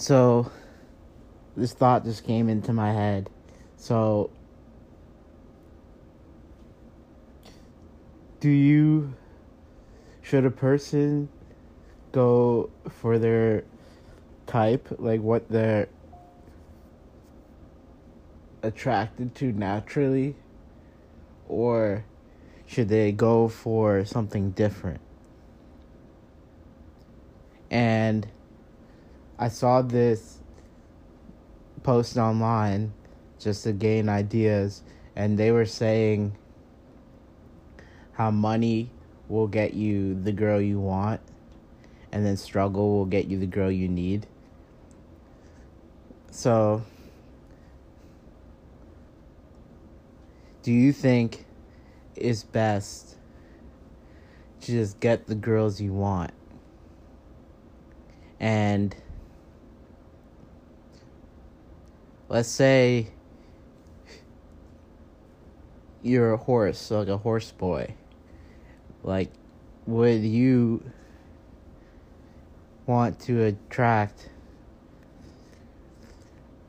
So, this thought just came into my head. So, do you should a person go for their type, like what they're attracted to naturally, or should they go for something different? And I saw this post online just to gain ideas, and they were saying how money will get you the girl you want, and then struggle will get you the girl you need. So, do you think it's best to just get the girls you want? And let's say you're a horse, like a horse boy. Like, would you want to attract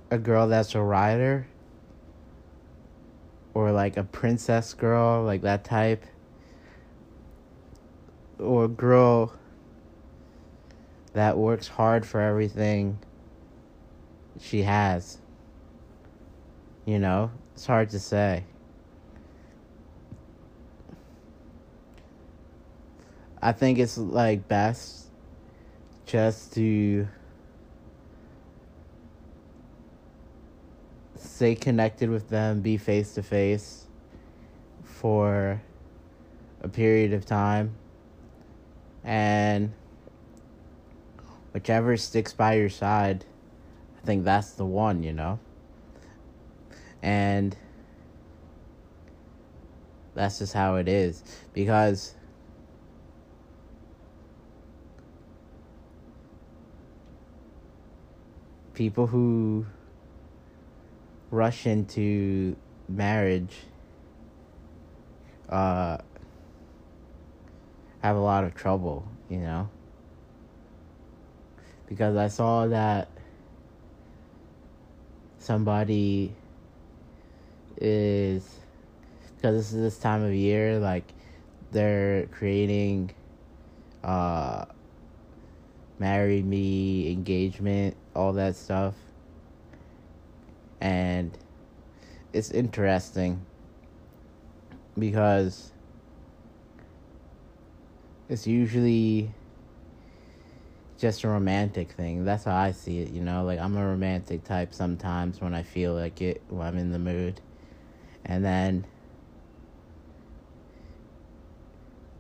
a girl that's a rider? Or like a princess girl, like that type? Or a girl that works hard for everything she has? You know, it's hard to say. I think it's like best just to stay connected with them, be face to face for a period of time, and whichever sticks by your side, I think that's the one, you know? And that's just how it is. Because people who rush into marriage uh, have a lot of trouble, you know? Because I saw that somebody is because this is this time of year like they're creating uh marry me engagement all that stuff and it's interesting because it's usually just a romantic thing. That's how I see it, you know? Like, I'm a romantic type sometimes when I feel like it, when I'm in the mood. And then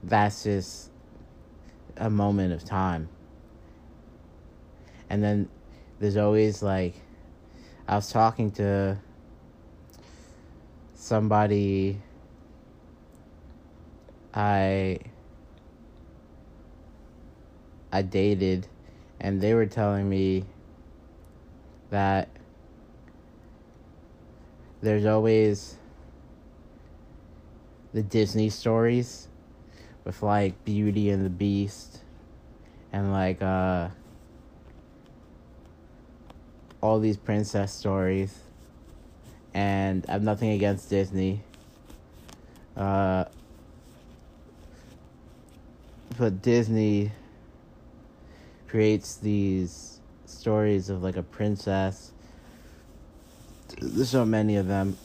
that's just a moment of time. And then there's always like, I was talking to somebody I I dated and they were telling me that there's always the Disney stories with like Beauty and the Beast and like uh all these princess stories and I have nothing against Disney. Uh but Disney creates these stories of like a princess. There's so many of them.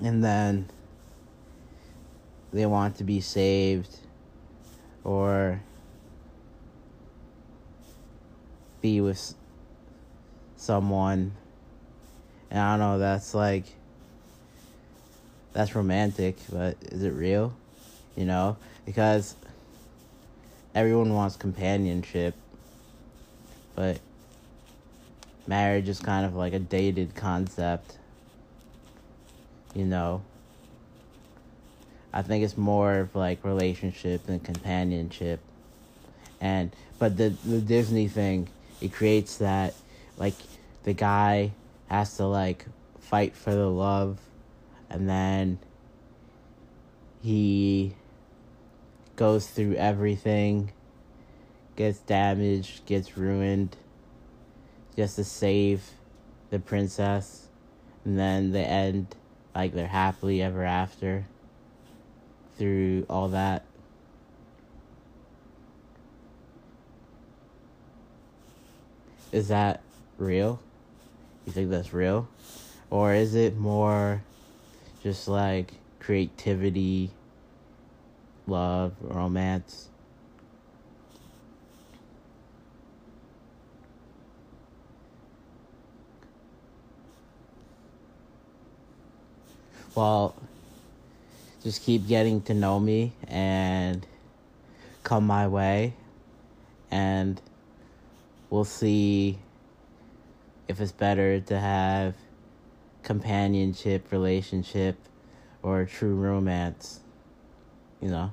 And then they want to be saved or be with someone. And I don't know, that's like that's romantic, but is it real? You know? Because everyone wants companionship, but marriage is kind of like a dated concept. You know, I think it's more of like relationship and companionship, and but the the Disney thing it creates that like the guy has to like fight for the love, and then he goes through everything, gets damaged, gets ruined, just to save the princess, and then they end like they're happily ever after through all that. Is that real? You think that's real? Or is it more just like creativity, love, romance? Well, just keep getting to know me and come my way. And we'll see if it's better to have companionship relationship or true romance you know